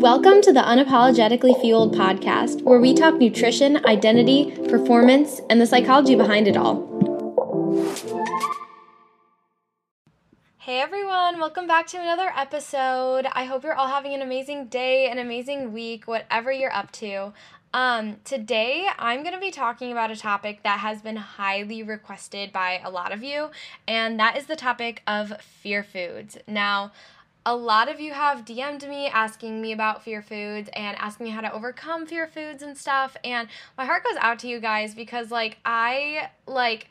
Welcome to the Unapologetically Fueled podcast, where we talk nutrition, identity, performance, and the psychology behind it all. Hey everyone, welcome back to another episode. I hope you're all having an amazing day, an amazing week, whatever you're up to. Um, today, I'm going to be talking about a topic that has been highly requested by a lot of you, and that is the topic of fear foods. Now, a lot of you have DM'd me asking me about fear foods and asking me how to overcome fear foods and stuff. And my heart goes out to you guys because, like, I, like,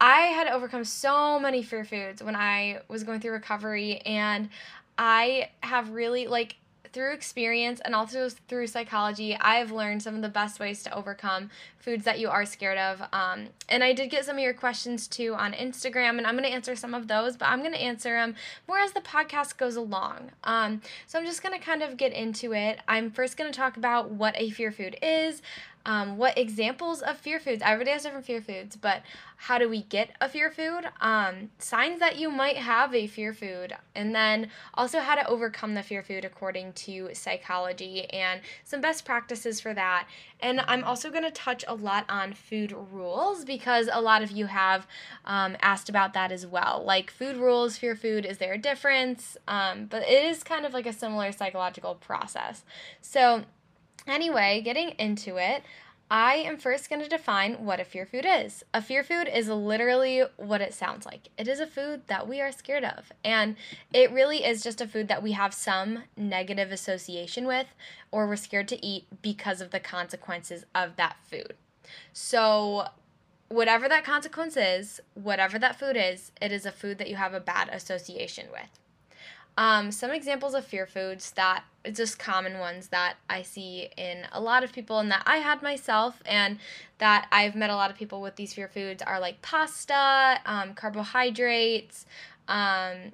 I had overcome so many fear foods when I was going through recovery, and I have really, like, through experience and also through psychology, I've learned some of the best ways to overcome foods that you are scared of. Um, and I did get some of your questions too on Instagram, and I'm going to answer some of those, but I'm going to answer them more as the podcast goes along. Um, so I'm just going to kind of get into it. I'm first going to talk about what a fear food is, um, what examples of fear foods, everybody has different fear foods, but how do we get a fear food? Um, signs that you might have a fear food, and then also how to overcome the fear food according to psychology and some best practices for that. And I'm also going to touch a lot on food rules because a lot of you have um, asked about that as well. Like food rules, fear food, is there a difference? Um, but it is kind of like a similar psychological process. So, Anyway, getting into it, I am first going to define what a fear food is. A fear food is literally what it sounds like. It is a food that we are scared of. And it really is just a food that we have some negative association with or we're scared to eat because of the consequences of that food. So, whatever that consequence is, whatever that food is, it is a food that you have a bad association with. Um, some examples of fear foods that just common ones that I see in a lot of people and that I had myself and that I've met a lot of people with these fear foods are like pasta, um, carbohydrates, um,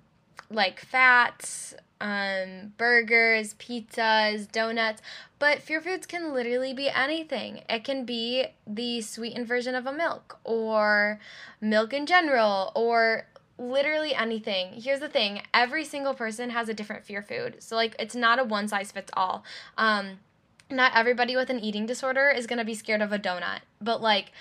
like fats, um, burgers, pizzas, donuts. But fear foods can literally be anything. It can be the sweetened version of a milk or milk in general or literally anything. Here's the thing every single person has a different fear food. So, like, it's not a one size fits all. Um, not everybody with an eating disorder is going to be scared of a donut, but like,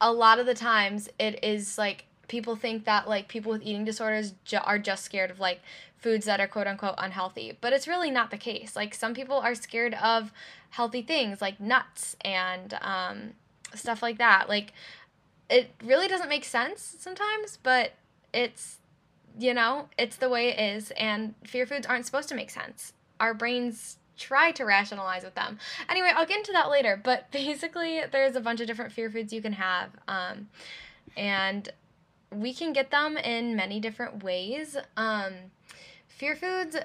a lot of the times it is like people think that like people with eating disorders ju- are just scared of like foods that are quote unquote unhealthy but it's really not the case like some people are scared of healthy things like nuts and um, stuff like that like it really doesn't make sense sometimes, but it's you know, it's the way it is and fear foods aren't supposed to make sense. Our brains try to rationalize with them. Anyway, I'll get into that later, but basically there's a bunch of different fear foods you can have. Um, and we can get them in many different ways. Um, fear foods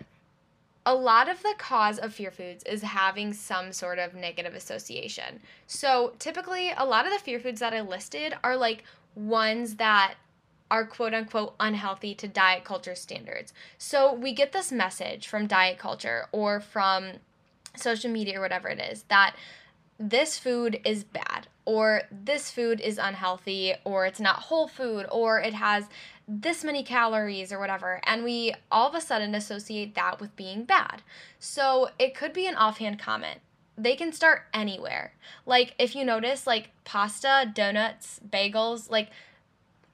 a lot of the cause of fear foods is having some sort of negative association. So, typically, a lot of the fear foods that I listed are like ones that are quote unquote unhealthy to diet culture standards. So, we get this message from diet culture or from social media or whatever it is that this food is bad or this food is unhealthy or it's not whole food or it has this many calories or whatever. And we all of a sudden associate that with being bad. So it could be an offhand comment. They can start anywhere. Like if you notice, like pasta, donuts, bagels, like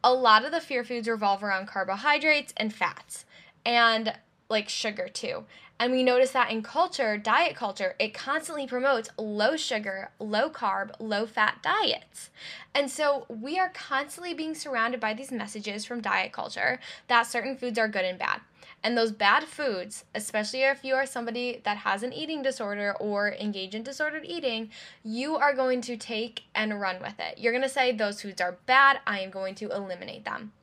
a lot of the fear foods revolve around carbohydrates and fats and like sugar too. And we notice that in culture, diet culture, it constantly promotes low sugar, low carb, low fat diets. And so we are constantly being surrounded by these messages from diet culture that certain foods are good and bad. And those bad foods, especially if you are somebody that has an eating disorder or engage in disordered eating, you are going to take and run with it. You're going to say, Those foods are bad. I am going to eliminate them.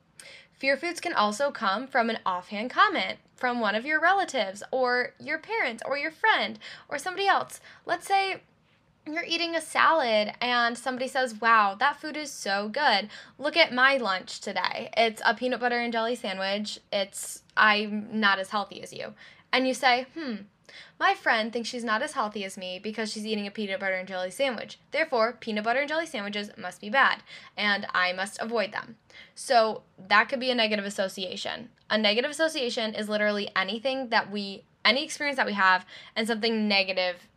Fear foods can also come from an offhand comment from one of your relatives or your parents or your friend or somebody else. Let's say you're eating a salad and somebody says, Wow, that food is so good. Look at my lunch today. It's a peanut butter and jelly sandwich. It's, I'm not as healthy as you. And you say, Hmm, my friend thinks she's not as healthy as me because she's eating a peanut butter and jelly sandwich. Therefore, peanut butter and jelly sandwiches must be bad, and I must avoid them. So, that could be a negative association. A negative association is literally anything that we any experience that we have and something negative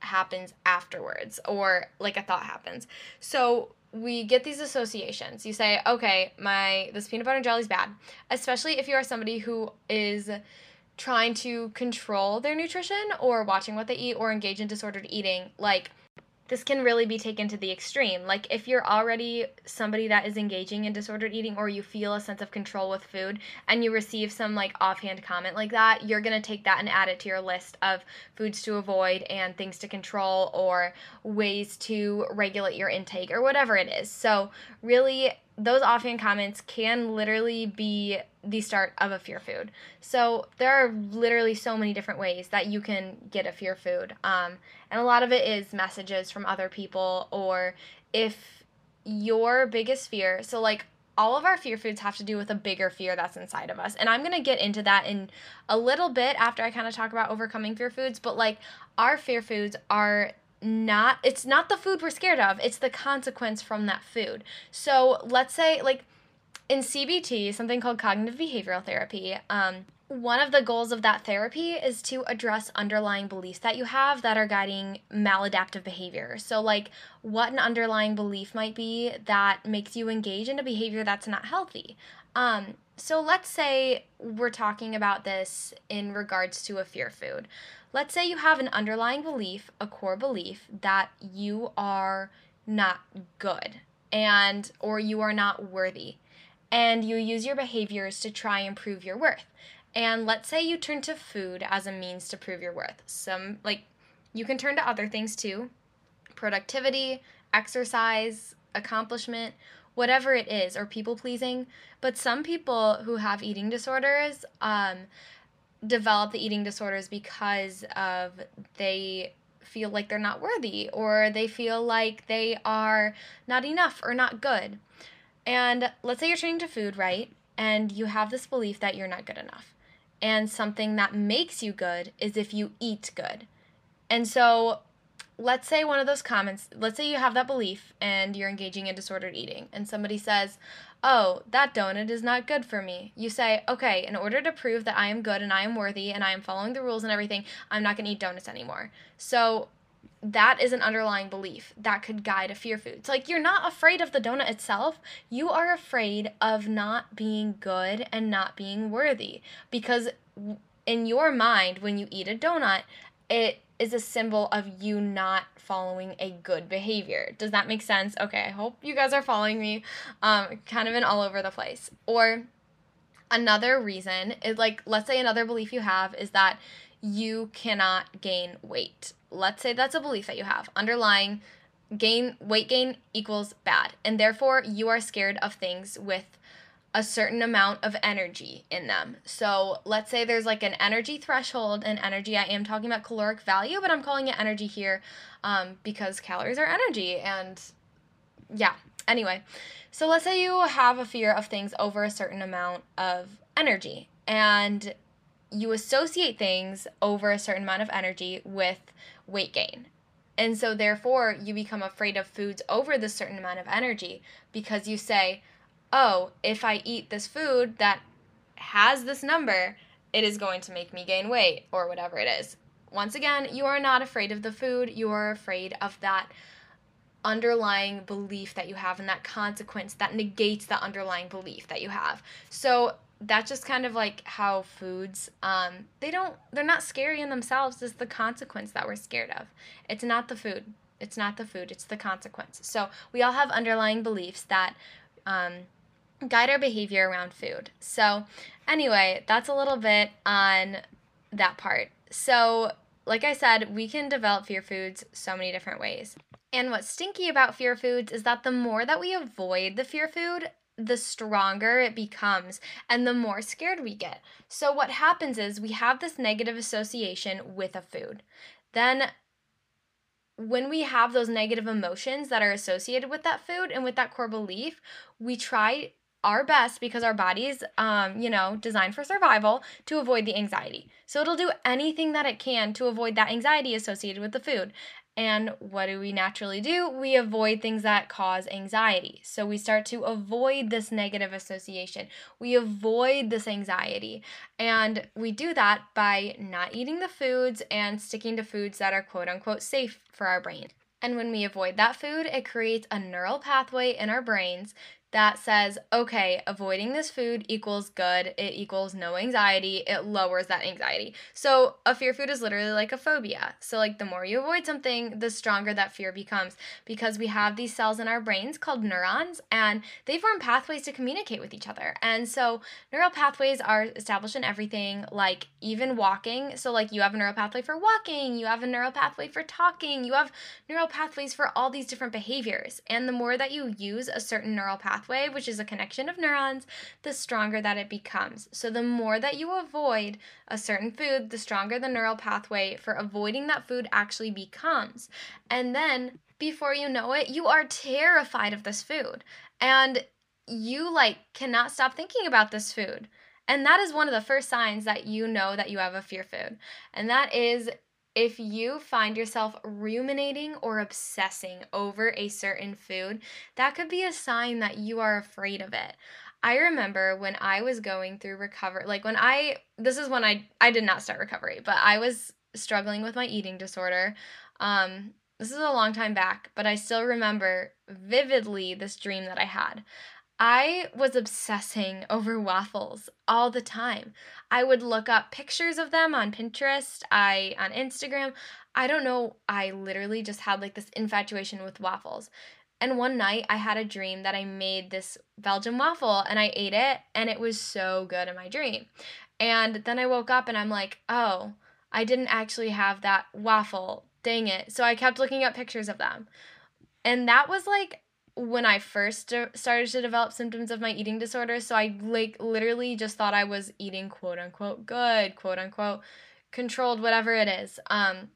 happens afterwards or like a thought happens. So we get these associations. You say, okay, my this peanut butter and jelly is bad, especially if you are somebody who is trying to control their nutrition or watching what they eat or engage in disordered eating. Like this can really be taken to the extreme. Like, if you're already somebody that is engaging in disordered eating or you feel a sense of control with food and you receive some like offhand comment like that, you're going to take that and add it to your list of foods to avoid and things to control or ways to regulate your intake or whatever it is. So, really, those offhand comments can literally be the start of a fear food. So there are literally so many different ways that you can get a fear food. Um, and a lot of it is messages from other people, or if your biggest fear, so like all of our fear foods have to do with a bigger fear that's inside of us. And I'm going to get into that in a little bit after I kind of talk about overcoming fear foods. But like our fear foods are not it's not the food we're scared of it's the consequence from that food so let's say like in cbt something called cognitive behavioral therapy um, one of the goals of that therapy is to address underlying beliefs that you have that are guiding maladaptive behavior. So, like what an underlying belief might be that makes you engage in a behavior that's not healthy. Um, so, let's say we're talking about this in regards to a fear food. Let's say you have an underlying belief, a core belief, that you are not good and or you are not worthy and you use your behaviors to try and prove your worth. And let's say you turn to food as a means to prove your worth. Some like you can turn to other things too. Productivity, exercise, accomplishment, whatever it is, or people pleasing. But some people who have eating disorders um, develop the eating disorders because of they feel like they're not worthy or they feel like they are not enough or not good. And let's say you're turning to food, right? And you have this belief that you're not good enough. And something that makes you good is if you eat good. And so let's say one of those comments, let's say you have that belief and you're engaging in disordered eating, and somebody says, Oh, that donut is not good for me. You say, Okay, in order to prove that I am good and I am worthy and I am following the rules and everything, I'm not going to eat donuts anymore. So that is an underlying belief that could guide a fear food. It's like you're not afraid of the donut itself, you are afraid of not being good and not being worthy. Because in your mind, when you eat a donut, it is a symbol of you not following a good behavior. Does that make sense? Okay, I hope you guys are following me. Um, kind of been all over the place. Or another reason is like, let's say another belief you have is that you cannot gain weight. Let's say that's a belief that you have. Underlying gain weight gain equals bad, and therefore you are scared of things with a certain amount of energy in them. So let's say there's like an energy threshold and energy. I am talking about caloric value, but I'm calling it energy here um, because calories are energy. And yeah, anyway. So let's say you have a fear of things over a certain amount of energy and you associate things over a certain amount of energy with weight gain. And so therefore you become afraid of foods over this certain amount of energy because you say, oh, if I eat this food that has this number, it is going to make me gain weight or whatever it is. Once again, you are not afraid of the food, you are afraid of that underlying belief that you have and that consequence that negates the underlying belief that you have. So that's just kind of like how foods um they don't they're not scary in themselves it's the consequence that we're scared of it's not the food it's not the food it's the consequence so we all have underlying beliefs that um guide our behavior around food. So, anyway, that's a little bit on that part. So, like I said, we can develop fear foods so many different ways. And what's stinky about fear foods is that the more that we avoid the fear food, the stronger it becomes and the more scared we get. So, what happens is we have this negative association with a food. Then, when we have those negative emotions that are associated with that food and with that core belief, we try our best because our body's um, you know designed for survival to avoid the anxiety so it'll do anything that it can to avoid that anxiety associated with the food And what do we naturally do? We avoid things that cause anxiety. So we start to avoid this negative association. We avoid this anxiety. And we do that by not eating the foods and sticking to foods that are quote unquote safe for our brain. And when we avoid that food, it creates a neural pathway in our brains that says, okay, avoiding this food equals good, it equals no anxiety, it lowers that anxiety. So, a fear food is literally like a phobia. So, like, the more you avoid something, the stronger that fear becomes because we have these cells in our brains called neurons and they form pathways to communicate with each other. And so, neural pathways are established in everything, like even walking. So, like, you have a neural pathway for walking, you have a neural pathway for talking, you have neural pathways for all these different behaviors. And the more that you use a certain neural pathway, pathway, which is a connection of neurons, the stronger that it becomes. So, the more that you avoid a certain food, the stronger the neural pathway for avoiding that food actually becomes. And then, before you know it, you are terrified of this food. And you like cannot stop thinking about this food. And that is one of the first signs that you know that you have a fear food. And that is if you find yourself ruminating or obsessing over a certain food, that could be a sign that you are afraid of it. I remember when I was going through recovery, like when I, this is when I, I did not start recovery, but I was struggling with my eating disorder. Um, this is a long time back, but I still remember vividly this dream that I had. I was obsessing over waffles all the time. I would look up pictures of them on Pinterest, I on Instagram. I don't know, I literally just had like this infatuation with waffles. And one night I had a dream that I made this Belgian waffle and I ate it and it was so good in my dream. And then I woke up and I'm like, "Oh, I didn't actually have that waffle. Dang it." So I kept looking up pictures of them. And that was like when I first started to develop symptoms of my eating disorder. So I like literally just thought I was eating quote unquote good, quote unquote controlled, whatever it is. Um,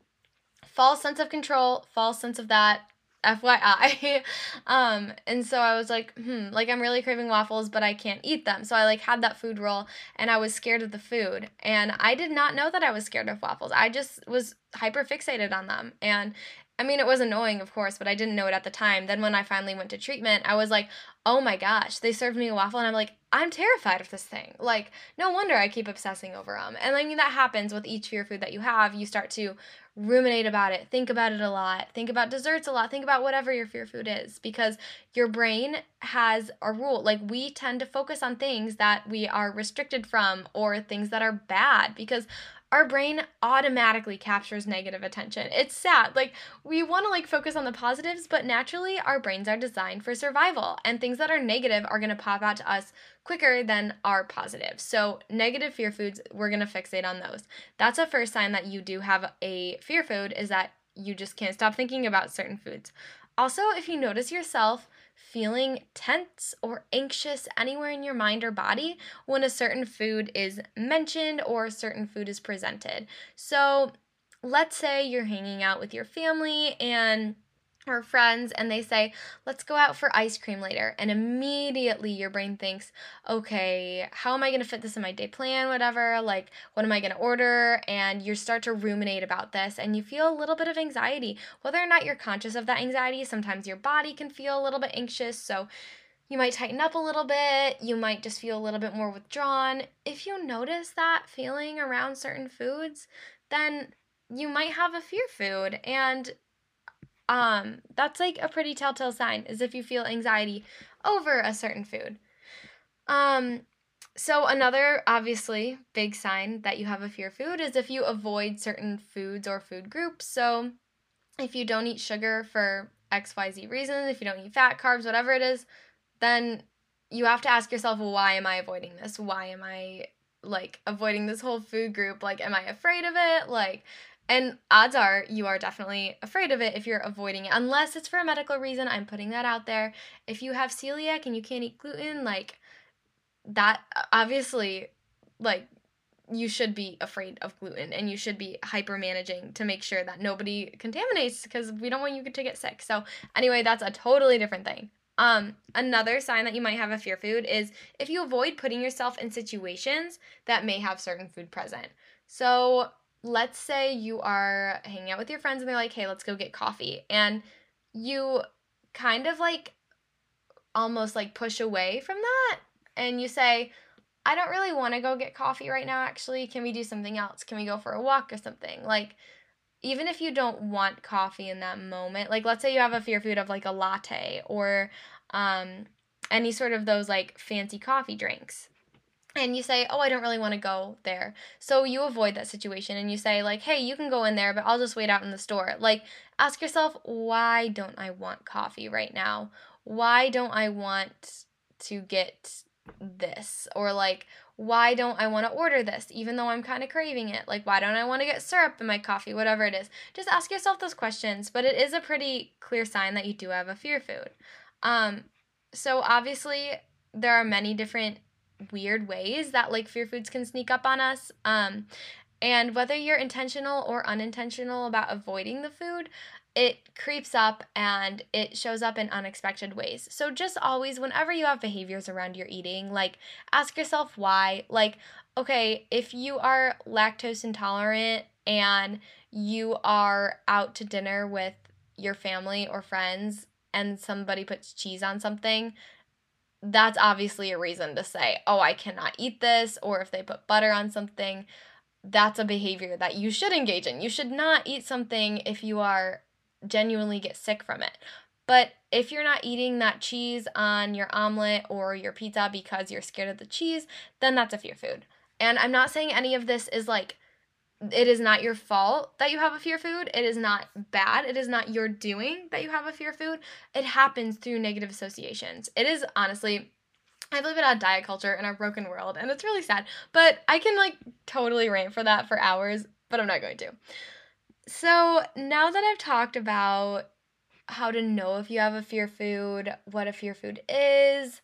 false sense of control, false sense of that. FYI. um, and so I was like, hmm, like I'm really craving waffles, but I can't eat them. So I like had that food roll and I was scared of the food. And I did not know that I was scared of waffles. I just was hyper fixated on them. And I mean, it was annoying, of course, but I didn't know it at the time. Then when I finally went to treatment, I was like, oh my gosh, they served me a waffle. And I'm like, I'm terrified of this thing. Like, no wonder I keep obsessing over them. And I mean, that happens with each fear food that you have. You start to ruminate about it, think about it a lot, think about desserts a lot, think about whatever your fear food is because your brain has a rule. Like, we tend to focus on things that we are restricted from or things that are bad because our brain automatically captures negative attention. It's sad. Like we want to like focus on the positives, but naturally our brains are designed for survival and things that are negative are going to pop out to us quicker than our positive. So, negative fear foods, we're going to fixate on those. That's a first sign that you do have a fear food is that you just can't stop thinking about certain foods. Also, if you notice yourself feeling tense or anxious anywhere in your mind or body when a certain food is mentioned or a certain food is presented. So, let's say you're hanging out with your family and or friends and they say, let's go out for ice cream later. And immediately your brain thinks, okay, how am I going to fit this in my day plan? Whatever. Like, what am I going to order? And you start to ruminate about this and you feel a little bit of anxiety. Whether or not you're conscious of that anxiety, sometimes your body can feel a little bit anxious. So, you might tighten up a little bit. You might just feel a little bit more withdrawn. If you notice that feeling around certain foods, then you might have a fear food. And um, that's like a pretty telltale sign is if you feel anxiety over a certain food. Um, so another obviously big sign that you have a fear of food is if you avoid certain foods or food groups. So if you don't eat sugar for XYZ reasons, if you don't eat fat, carbs, whatever it is, then you have to ask yourself, well, why am I avoiding this? Why am I like avoiding this whole food group? Like, am I afraid of it? Like, and odds are you are definitely afraid of it if you're avoiding it, unless it's for a medical reason. I'm putting that out there. If you have celiac and you can't eat gluten, like that, obviously, like you should be afraid of gluten and you should be hyper managing to make sure that nobody contaminates because we don't want you to get sick. So, anyway, that's a totally different thing. Um, another sign that you might have a fear food is if you avoid putting yourself in situations that may have certain food present. So, let's say you are hanging out with your friends and they're like, hey, let's go get coffee. And you kind of like almost like push away from that and you say, I don't really want to go get coffee right now, actually. Can we do something else? Can we go for a walk or something? Like, even if you don't want coffee in that moment, like let's say you have a fear food of like a latte or um, any sort of those like fancy coffee drinks and you say, "Oh, I don't really want to go there." So you avoid that situation and you say like, "Hey, you can go in there, but I'll just wait out in the store." Like ask yourself, "Why don't I want coffee right now? Why don't I want to get this?" Or like, "Why don't I want to order this even though I'm kind of craving it?" Like, "Why don't I want to get syrup in my coffee?" Whatever it is. Just ask yourself those questions, but it is a pretty clear sign that you do have a fear food. Um so obviously there are many different weird ways that like fear foods can sneak up on us. Um, and whether you're intentional or unintentional about avoiding the food, it creeps up and it shows up in unexpected ways. So just always, whenever you have behaviors around your eating, like ask yourself why. Like, okay, if you are lactose intolerant and you are out to dinner with your family or friends and somebody puts cheese on something, that's obviously a reason to say, oh, I cannot eat this, or if they put butter on something, that's a behavior that you should engage in. You should not eat something if you are genuinely get sick from it. But if you're not eating that cheese on your omelet or your pizza because you're scared of the cheese, then that's a fear food. And I'm not saying any of this is like it is not your fault that you have a fear food. It is not bad. It is not your doing that you have a fear food. It happens through negative associations. It is honestly, I live in a diet culture in a broken world and it's really sad. But I can like totally rant for that for hours, but I'm not going to. So now that I've talked about how to know if you have a fear food, what a fear food is,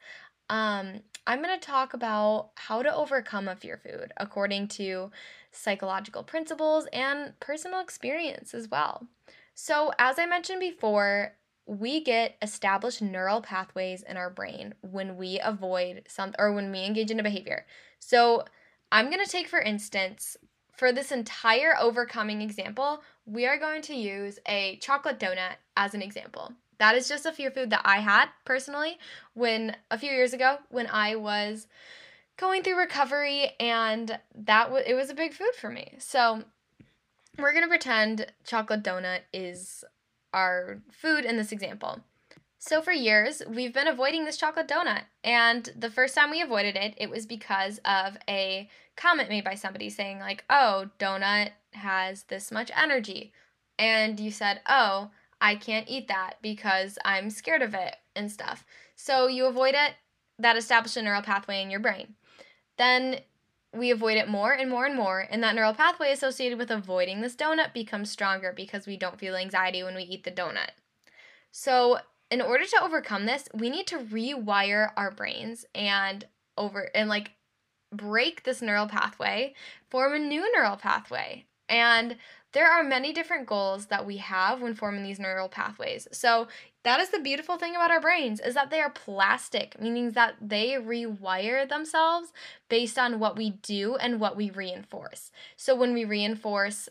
um, I'm going to talk about how to overcome a fear food according to psychological principles and personal experience as well. So, as I mentioned before, we get established neural pathways in our brain when we avoid some or when we engage in a behavior. So, I'm going to take for instance for this entire overcoming example, we are going to use a chocolate donut as an example. That is just a fear food that I had personally when a few years ago when I was going through recovery and that it was a big food for me. So we're going to pretend chocolate donut is our food in this example. So for years, we've been avoiding this chocolate donut. And the first time we avoided it, it was because of a comment made by somebody saying like, "Oh, donut has this much energy." And you said, "Oh, I can't eat that because I'm scared of it and stuff. So you avoid it, that establishes a neural pathway in your brain. Then we avoid it more and more and more, and that neural pathway associated with avoiding this donut becomes stronger because we don't feel anxiety when we eat the donut. So, in order to overcome this, we need to rewire our brains and over and like break this neural pathway, form a new neural pathway. And there are many different goals that we have when forming these neural pathways. So, that is the beautiful thing about our brains is that they are plastic, meaning that they rewire themselves based on what we do and what we reinforce. So, when we reinforce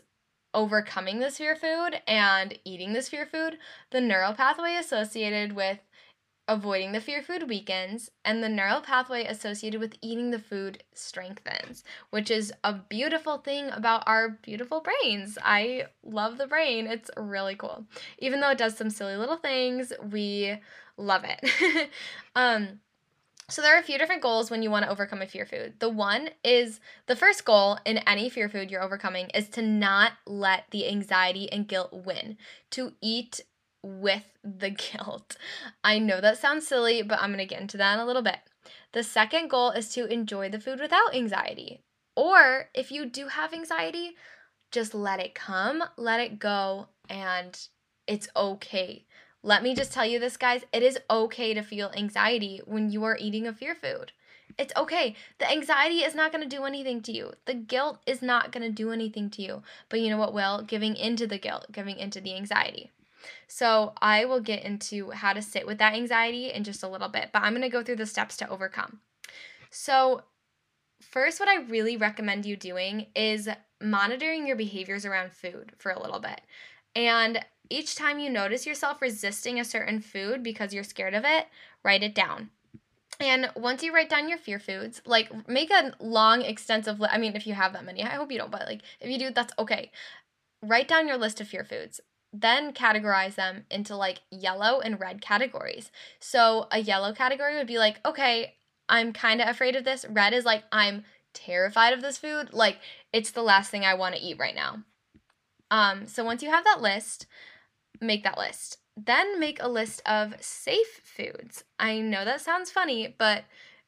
overcoming this fear food and eating this fear food, the neural pathway associated with avoiding the fear food weakens, and the neural pathway associated with eating the food strengthens, which is a beautiful thing about our beautiful brains. I love the brain, it's really cool. Even though it does some silly little things, we love it. um, so there are a few different goals when you want to overcome a fear food. The one is the first goal in any fear food you're overcoming is to not let the anxiety and guilt win. To eat with the guilt. I know that sounds silly, but I'm going to get into that in a little bit. The second goal is to enjoy the food without anxiety. Or if you do have anxiety, just let it come, let it go, and it's okay. Let me just tell you this, guys. It is okay to feel anxiety when you are eating a fear food. It's okay. The anxiety is not going to do anything to you. The guilt is not going to do anything to you. But you know what will? Giving into the guilt, giving into the anxiety. So I will get into how to sit with that anxiety in just a little bit, but I'm going to go through the steps to overcome. So, first, what I really recommend you doing is monitoring your behaviors around food for a little bit. And each time you notice yourself resisting a certain food because you're scared of it, write it down. And once you write down your fear foods, like make a long, extensive list. I mean, if you have that many, I hope you don't, but like if you do, that's okay. Write down your list of fear foods. Then categorize them into like yellow and red categories. So a yellow category would be like, okay, I'm kind of afraid of this. Red is like, I'm terrified of this food. Like, it's the last thing I want to eat right now. Um, so once you have that list, make that list. Then make a list of safe foods. I know that sounds funny, but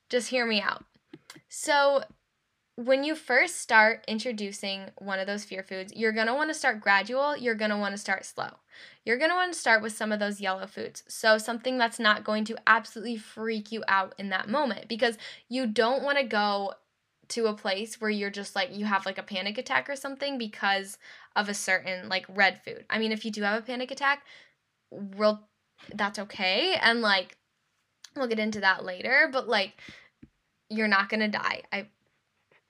just hear me out. So, when you first start introducing one of those fear foods, you're going to want to start gradual, you're going to want to start slow. You're going to want to start with some of those yellow foods. So, something that's not going to absolutely freak you out in that moment because you don't want to go to a place where you're just like you have like a panic attack or something because of a certain like red food. I mean, if you do have a panic attack, real that's okay and like we'll get into that later but like you're not gonna die i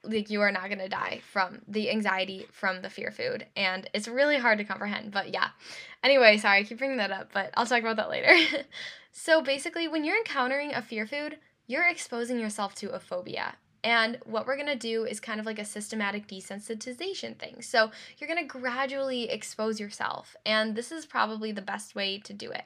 like you are not gonna die from the anxiety from the fear food and it's really hard to comprehend but yeah anyway sorry i keep bringing that up but i'll talk about that later so basically when you're encountering a fear food you're exposing yourself to a phobia and what we're going to do is kind of like a systematic desensitization thing. So you're going to gradually expose yourself. And this is probably the best way to do it.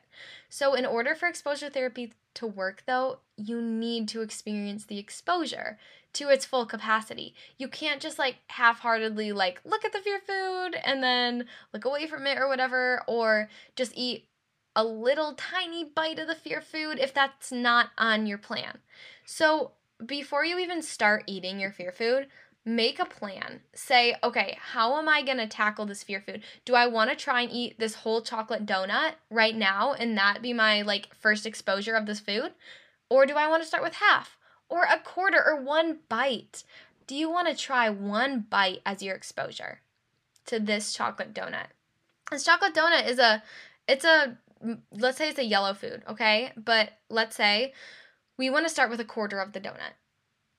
So, in order for exposure therapy to work, though, you need to experience the exposure to its full capacity. You can't just like half heartedly, like, look at the fear food and then look away from it or whatever, or just eat a little tiny bite of the fear food if that's not on your plan. So, before you even start eating your fear food, make a plan. Say, okay, how am I going to tackle this fear food? Do I want to try and eat this whole chocolate donut right now and that be my like first exposure of this food? Or do I want to start with half or a quarter or one bite? Do you want to try one bite as your exposure to this chocolate donut? This chocolate donut is a it's a let's say it's a yellow food, okay? But let's say we want to start with a quarter of the donut.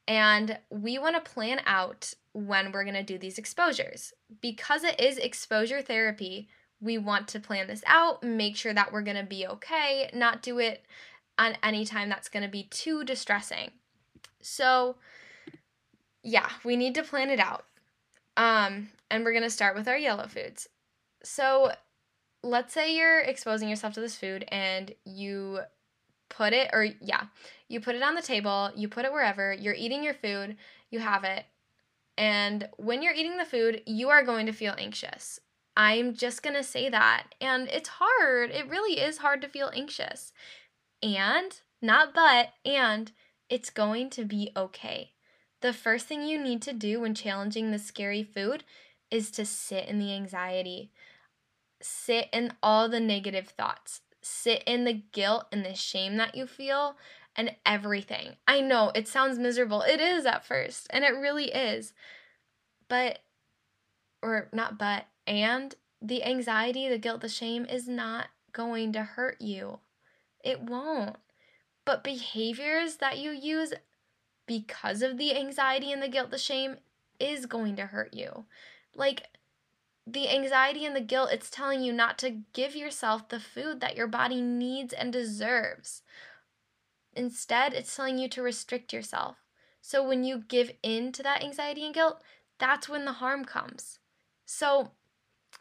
And we want to plan out when we're going to do these exposures. Because it is exposure therapy, we want to plan this out, make sure that we're going to be okay, not do it on any time that's going to be too distressing. So, yeah, we need to plan it out. Um, and we're going to start with our yellow foods. So, let's say you're exposing yourself to this food and you put it, or yeah, you put it on the table, you put it wherever, you're eating your food, you have it. And when you're eating the food, you are going to feel anxious. I'm just going to say that. And it's hard. It really is hard to feel anxious. And, not but, and it's going to be okay. The first thing you need to do when challenging the scary food is to sit in the anxiety, sit in all the negative thoughts, sit in the guilt and the shame that you feel and everything. I know it sounds miserable. It is at first, and it really is. But, or not but, and the anxiety, the guilt, the shame is not going to hurt you. It won't. But behaviors that you use because of the anxiety and the guilt, the shame is going to hurt you. Like, the anxiety and the guilt, it's telling you not to give yourself the food that your body needs and deserves. Instead, it's telling you to restrict yourself. So when you give in to that anxiety and guilt, that's when the harm comes. So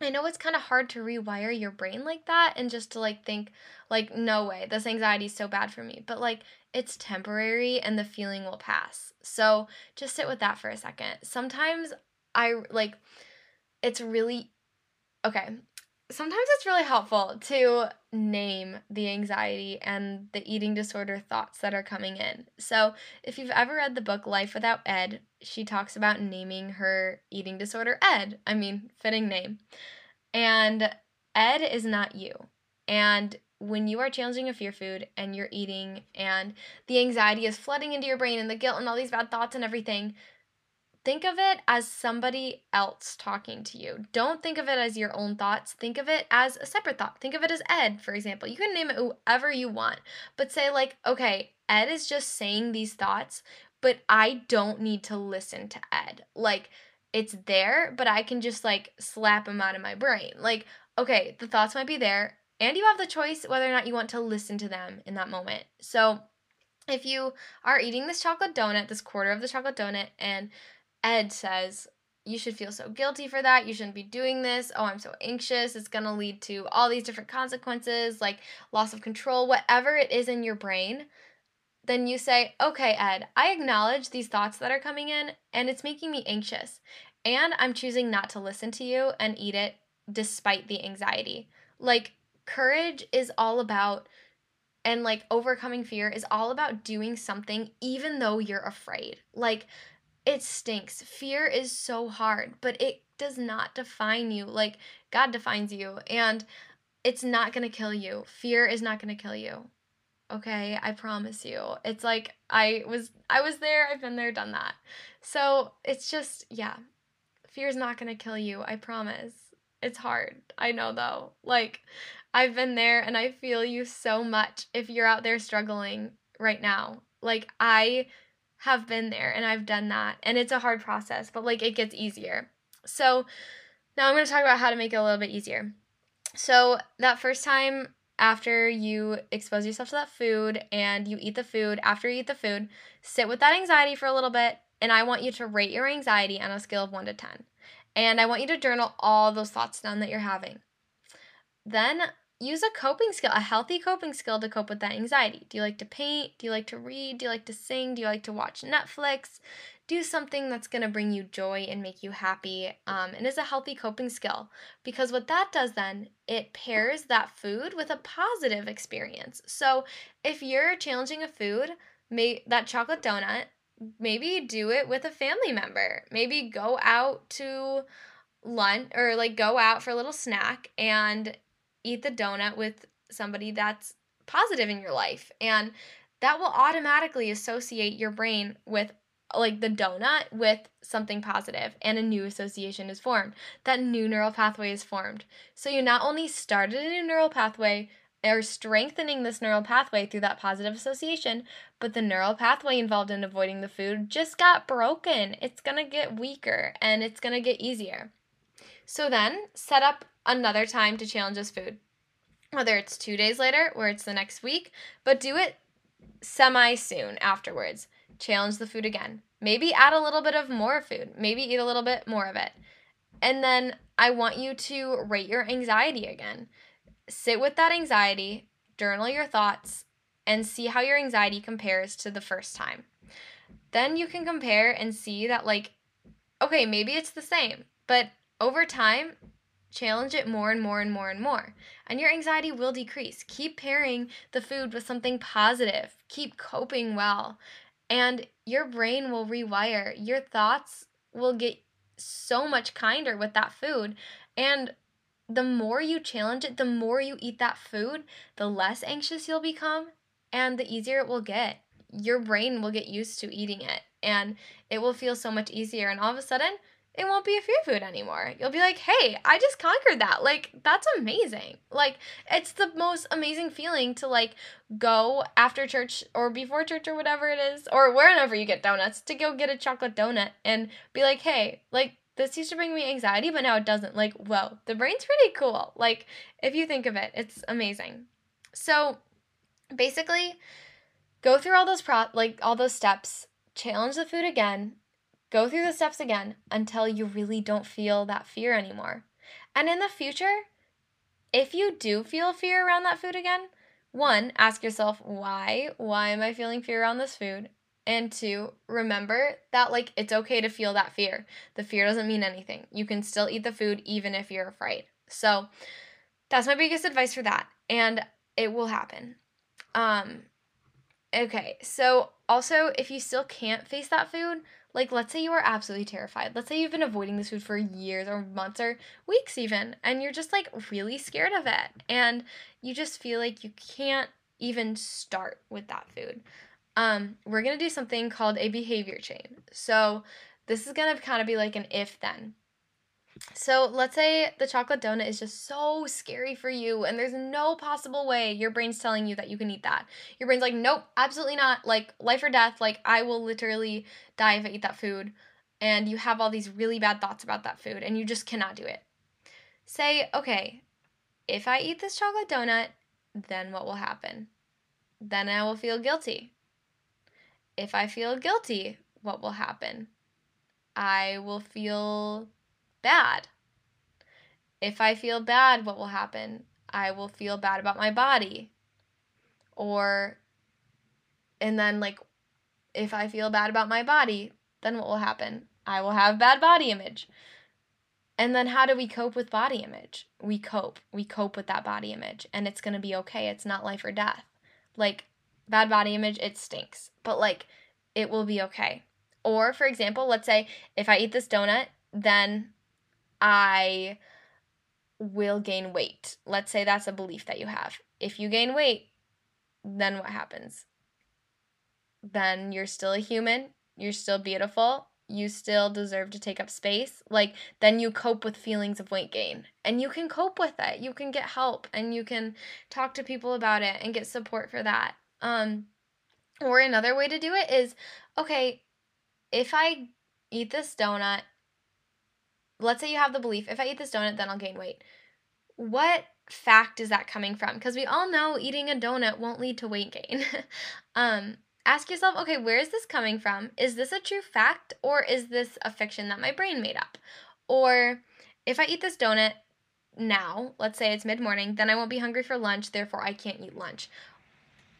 I know it's kind of hard to rewire your brain like that and just to like think like no way, this anxiety is so bad for me. But like it's temporary and the feeling will pass. So just sit with that for a second. Sometimes I like it's really okay. Sometimes it's really helpful to name the anxiety and the eating disorder thoughts that are coming in. So, if you've ever read the book Life Without Ed, she talks about naming her eating disorder Ed. I mean, fitting name. And Ed is not you. And when you are challenging a fear food and you're eating and the anxiety is flooding into your brain and the guilt and all these bad thoughts and everything, think of it as somebody else talking to you. Don't think of it as your own thoughts. Think of it as a separate thought. Think of it as Ed, for example. You can name it whoever you want, but say, like, okay, Ed is just saying these thoughts, but I don't need to listen to Ed. Like, it's there, but I can just like slap them out of my brain. Like, okay, the thoughts might be there, and you have the choice whether or not you want to listen to them in that moment. So, if you are eating this chocolate donut, this quarter of the chocolate donut, and Ed says, you should feel so guilty for that. You shouldn't be doing this. Oh, I'm so anxious. It's going to lead to all these different consequences, like loss of control, whatever it is in your brain. Then you say, okay, Ed, I acknowledge these thoughts that are coming in and it's making me anxious. And I'm choosing not to listen to you and eat it despite the anxiety. Like, courage is all about, and like overcoming fear is all about doing something even though you're afraid. Like, it stinks. Fear is so hard, but it does not define you. Like God defines you, and it's not going to kill you. Fear is not going to kill you. Okay? I promise you. It's like I was I was there, I've been there, done that. So, it's just yeah. Fear is not going to kill you. I promise. It's hard. I know though. Like I've been there and I feel you so much if you're out there struggling right now. Like I have been there and I've done that. And it's a hard process, but like it gets easier. So now I'm going to talk about how to make it a little bit easier. So that first time after you expose yourself to that food and you eat the food, after you eat the food, sit with that anxiety for a little bit. And I want you to rate your anxiety on a scale of 1 to 10. And I want you to journal all those thoughts down that you're having. Then use a coping skill, a healthy coping skill to cope with that anxiety. Do you like to paint? Do you like to read? Do you like to sing? Do you like to watch Netflix? Do something that's going to bring you joy and make you happy um, and is a healthy coping skill. Because what that does then, it pairs that food with a positive experience. So if you're challenging a food, may, that chocolate donut, maybe do it with a family member. Maybe go out to lunch or like go out for a little snack and eat the donut with somebody that's positive in your life. And that will automatically associate your brain with like the donut with something positive and a new association is formed. That new neural pathway is formed. So you not only started a new neural pathway or strengthening this neural pathway through that positive association, but the neural pathway involved in avoiding the food just got broken. It's going to get weaker and it's going to get easier. So then set up another time to challenge this food. Whether it's two days later or it's the next week, but do it semi soon afterwards. Challenge the food again. Maybe add a little bit of more food. Maybe eat a little bit more of it. And then I want you to rate your anxiety again. Sit with that anxiety, journal your thoughts, and see how your anxiety compares to the first time. Then you can compare and see that, like, okay, maybe it's the same, but over time, challenge it more and more and more and more. And your anxiety will decrease. Keep pairing the food with something positive, keep coping well, and your brain will rewire. Your thoughts will get so much kinder with that food. And the more you challenge it, the more you eat that food, the less anxious you'll become and the easier it will get. Your brain will get used to eating it and it will feel so much easier. And all of a sudden, it won't be a fear food anymore. You'll be like, hey, I just conquered that. Like, that's amazing. Like, it's the most amazing feeling to like go after church or before church or whatever it is, or wherever you get donuts, to go get a chocolate donut and be like, hey, like, this used to bring me anxiety, but now it doesn't. Like, whoa, the brain's pretty cool. Like, if you think of it, it's amazing. So, basically, go through all those pro like all those steps, challenge the food again, Go through the steps again until you really don't feel that fear anymore. And in the future, if you do feel fear around that food again, one, ask yourself, why? Why am I feeling fear around this food? And two, remember that like it's okay to feel that fear. The fear doesn't mean anything. You can still eat the food even if you're afraid. So that's my biggest advice for that. And it will happen. Um okay, so also if you still can't face that food, like, let's say you are absolutely terrified. Let's say you've been avoiding this food for years or months or weeks, even, and you're just like really scared of it. And you just feel like you can't even start with that food. Um, we're to do something called a behavior chain. So, this is to kind of be like an if then. So let's say the chocolate donut is just so scary for you, and there's no possible way your brain's telling you that you can eat that. Your brain's like, nope, absolutely not. Like, life or death. Like, I will literally die if I eat that food. and you have all these really bad thoughts about that food and you just cannot do it. Say, okay, if I eat this chocolate donut, then what will happen? Then I will feel guilty. If I feel guilty, what will happen? I will feel bad. If I feel bad, what will happen? I will feel bad about my body. Or, and then, like, if I feel bad about my body, then what will happen? I will have bad body image. And then how do we cope with body image? We cope. We cope with that body image and it's going to be okay. It's not life or death. Like bad body image, it stinks. But like it will be okay. Or for example, let's say if I eat this donut, then I will gain weight. Let's say that's a belief that you have. If you gain weight, then what happens? Then you're still a human, you're still beautiful, you still deserve to take up space, like then you cope with feelings of weight gain. And you can cope with it. You can get help and you can talk to people about it and get support for that. Um or another way to do it is okay, if I eat this donut, let's say you have the belief if I eat this donut then I'll gain weight. What fact is that coming from? Because we all know eating a donut won't lead to weight gain. um ask yourself, okay, where is this coming from? Is this a true fact or is this a fiction that my brain made up? Or if I eat this donut now, let's say it's mid morning, then I won't be hungry for lunch, therefore I can't eat lunch.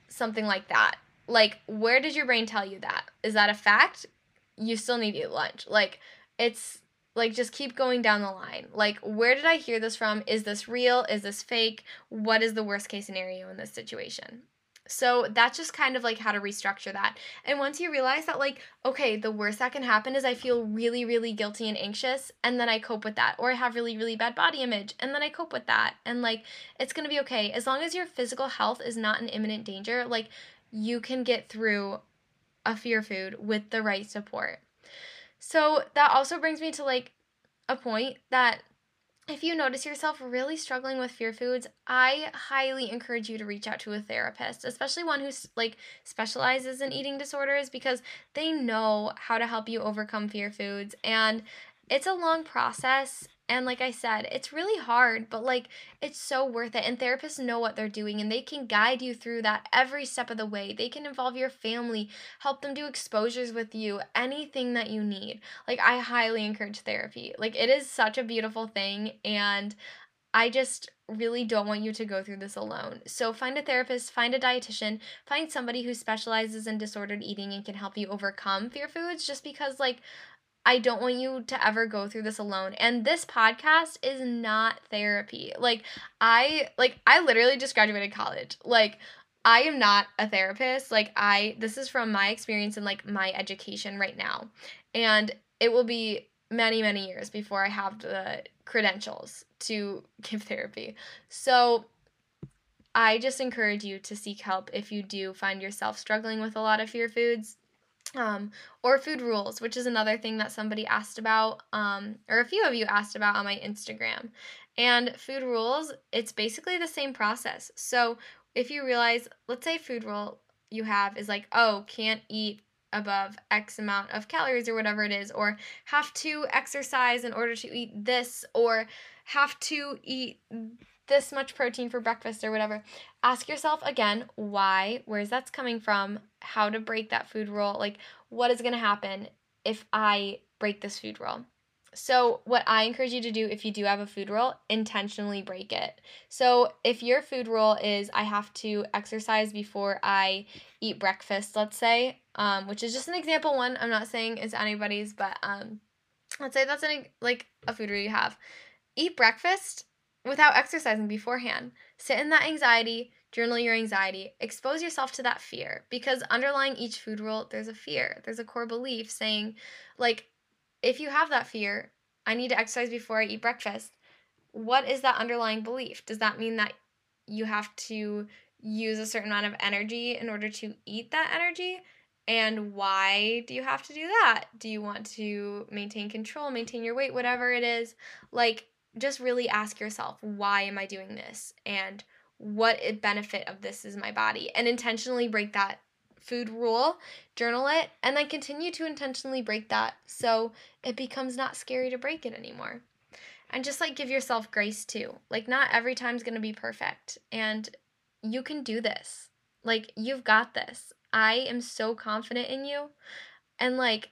Something like that. Like, where did your brain tell you that? Is that a fact? You still need to eat lunch. Like, it's like just keep going down the line. Like, where did I hear this from? Is this real? Is this fake? What is the worst case scenario in this situation? So that's just kind of like how to restructure that. And once you realize that, like, okay, the worst that can happen is I feel really, really guilty and anxious, and then I cope with that. Or I have really, really bad body image, and then I cope with that. And like, it's gonna be okay. As long as your physical health is not in imminent danger, like, you can get through a fear food with the right support. So that also brings me to like a point that if you notice yourself really struggling with fear foods, I highly encourage you to reach out to a therapist, especially one who's like specializes in eating disorders because they know how to help you overcome fear foods and it's a long process and like I said, it's really hard, but like it's so worth it. And therapists know what they're doing and they can guide you through that every step of the way. They can involve your family, help them do exposures with you, anything that you need. Like I highly encourage therapy. Like it is such a beautiful thing and I just really don't want you to go through this alone. So find a therapist, find a dietitian, find somebody who specializes in disordered eating and can help you overcome fear foods just because like I don't want you to ever go through this alone. And this podcast is not therapy. Like I like I literally just graduated college. Like I am not a therapist. Like I this is from my experience and like my education right now. And it will be many many years before I have the credentials to give therapy. So I just encourage you to seek help if you do find yourself struggling with a lot of fear foods um, or food rules, which is another thing that somebody asked about, um, or a few of you asked about on my Instagram. And food rules, it's basically the same process. So if you realize, let's say food rule you have is like, oh, can't eat above X amount of calories or whatever it is, or have to exercise in order to eat this, or have to eat this much protein for breakfast or whatever. Ask yourself again why, where's that's coming from, how to break that food rule, like what is going to happen if I break this food rule. So, what I encourage you to do if you do have a food rule, intentionally break it. So, if your food rule is I have to exercise before I eat breakfast, let's say, um, which is just an example one, I'm not saying it's anybody's, but um, let's say that's an, like a food rule you have. Eat breakfast without exercising beforehand. Sit in that anxiety, journal your anxiety, expose yourself to that fear because underlying each food rule, there's a fear. There's a core belief saying, like, if you have that fear, I need to exercise before I eat breakfast. What is that underlying belief? Does that mean that you have to use a certain amount of energy in order to eat that energy? And why do you have to do that? Do you want to maintain control, maintain your weight, whatever it is? Like, just really ask yourself, why am I doing this? And what benefit of this is my body? And intentionally break that food rule, journal it, and then continue to intentionally break that so it becomes not scary to break it anymore. And just like give yourself grace too. Like, not every time's gonna be perfect, and you can do this. Like, you've got this. I am so confident in you. And like,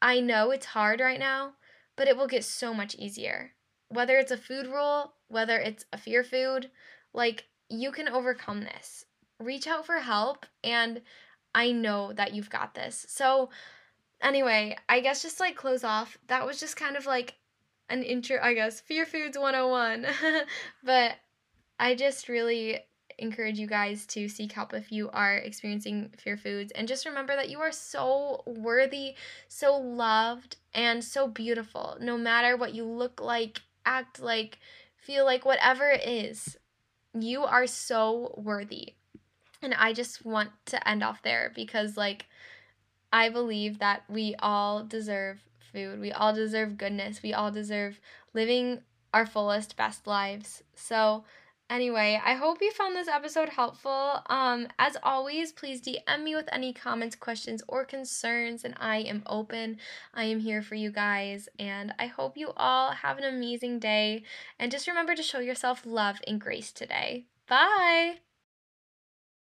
I know it's hard right now, but it will get so much easier. Whether it's a food rule, whether it's a fear food, like, you can overcome this. Reach out for help, and I know that you've got this. So, anyway, I guess just like close off, that was just kind of like an intro, I guess, Fear Foods 101. but I just really encourage you guys to seek help if you are experiencing fear foods. And just remember that you are so worthy, so loved, and so beautiful. No matter what you look like, act like, feel like, whatever it is, you are so worthy. And I just want to end off there because, like, I believe that we all deserve food. We all deserve goodness. We all deserve living our fullest, best lives. So, Anyway, I hope you found this episode helpful. Um, as always, please DM me with any comments, questions, or concerns, and I am open. I am here for you guys, and I hope you all have an amazing day. And just remember to show yourself love and grace today. Bye.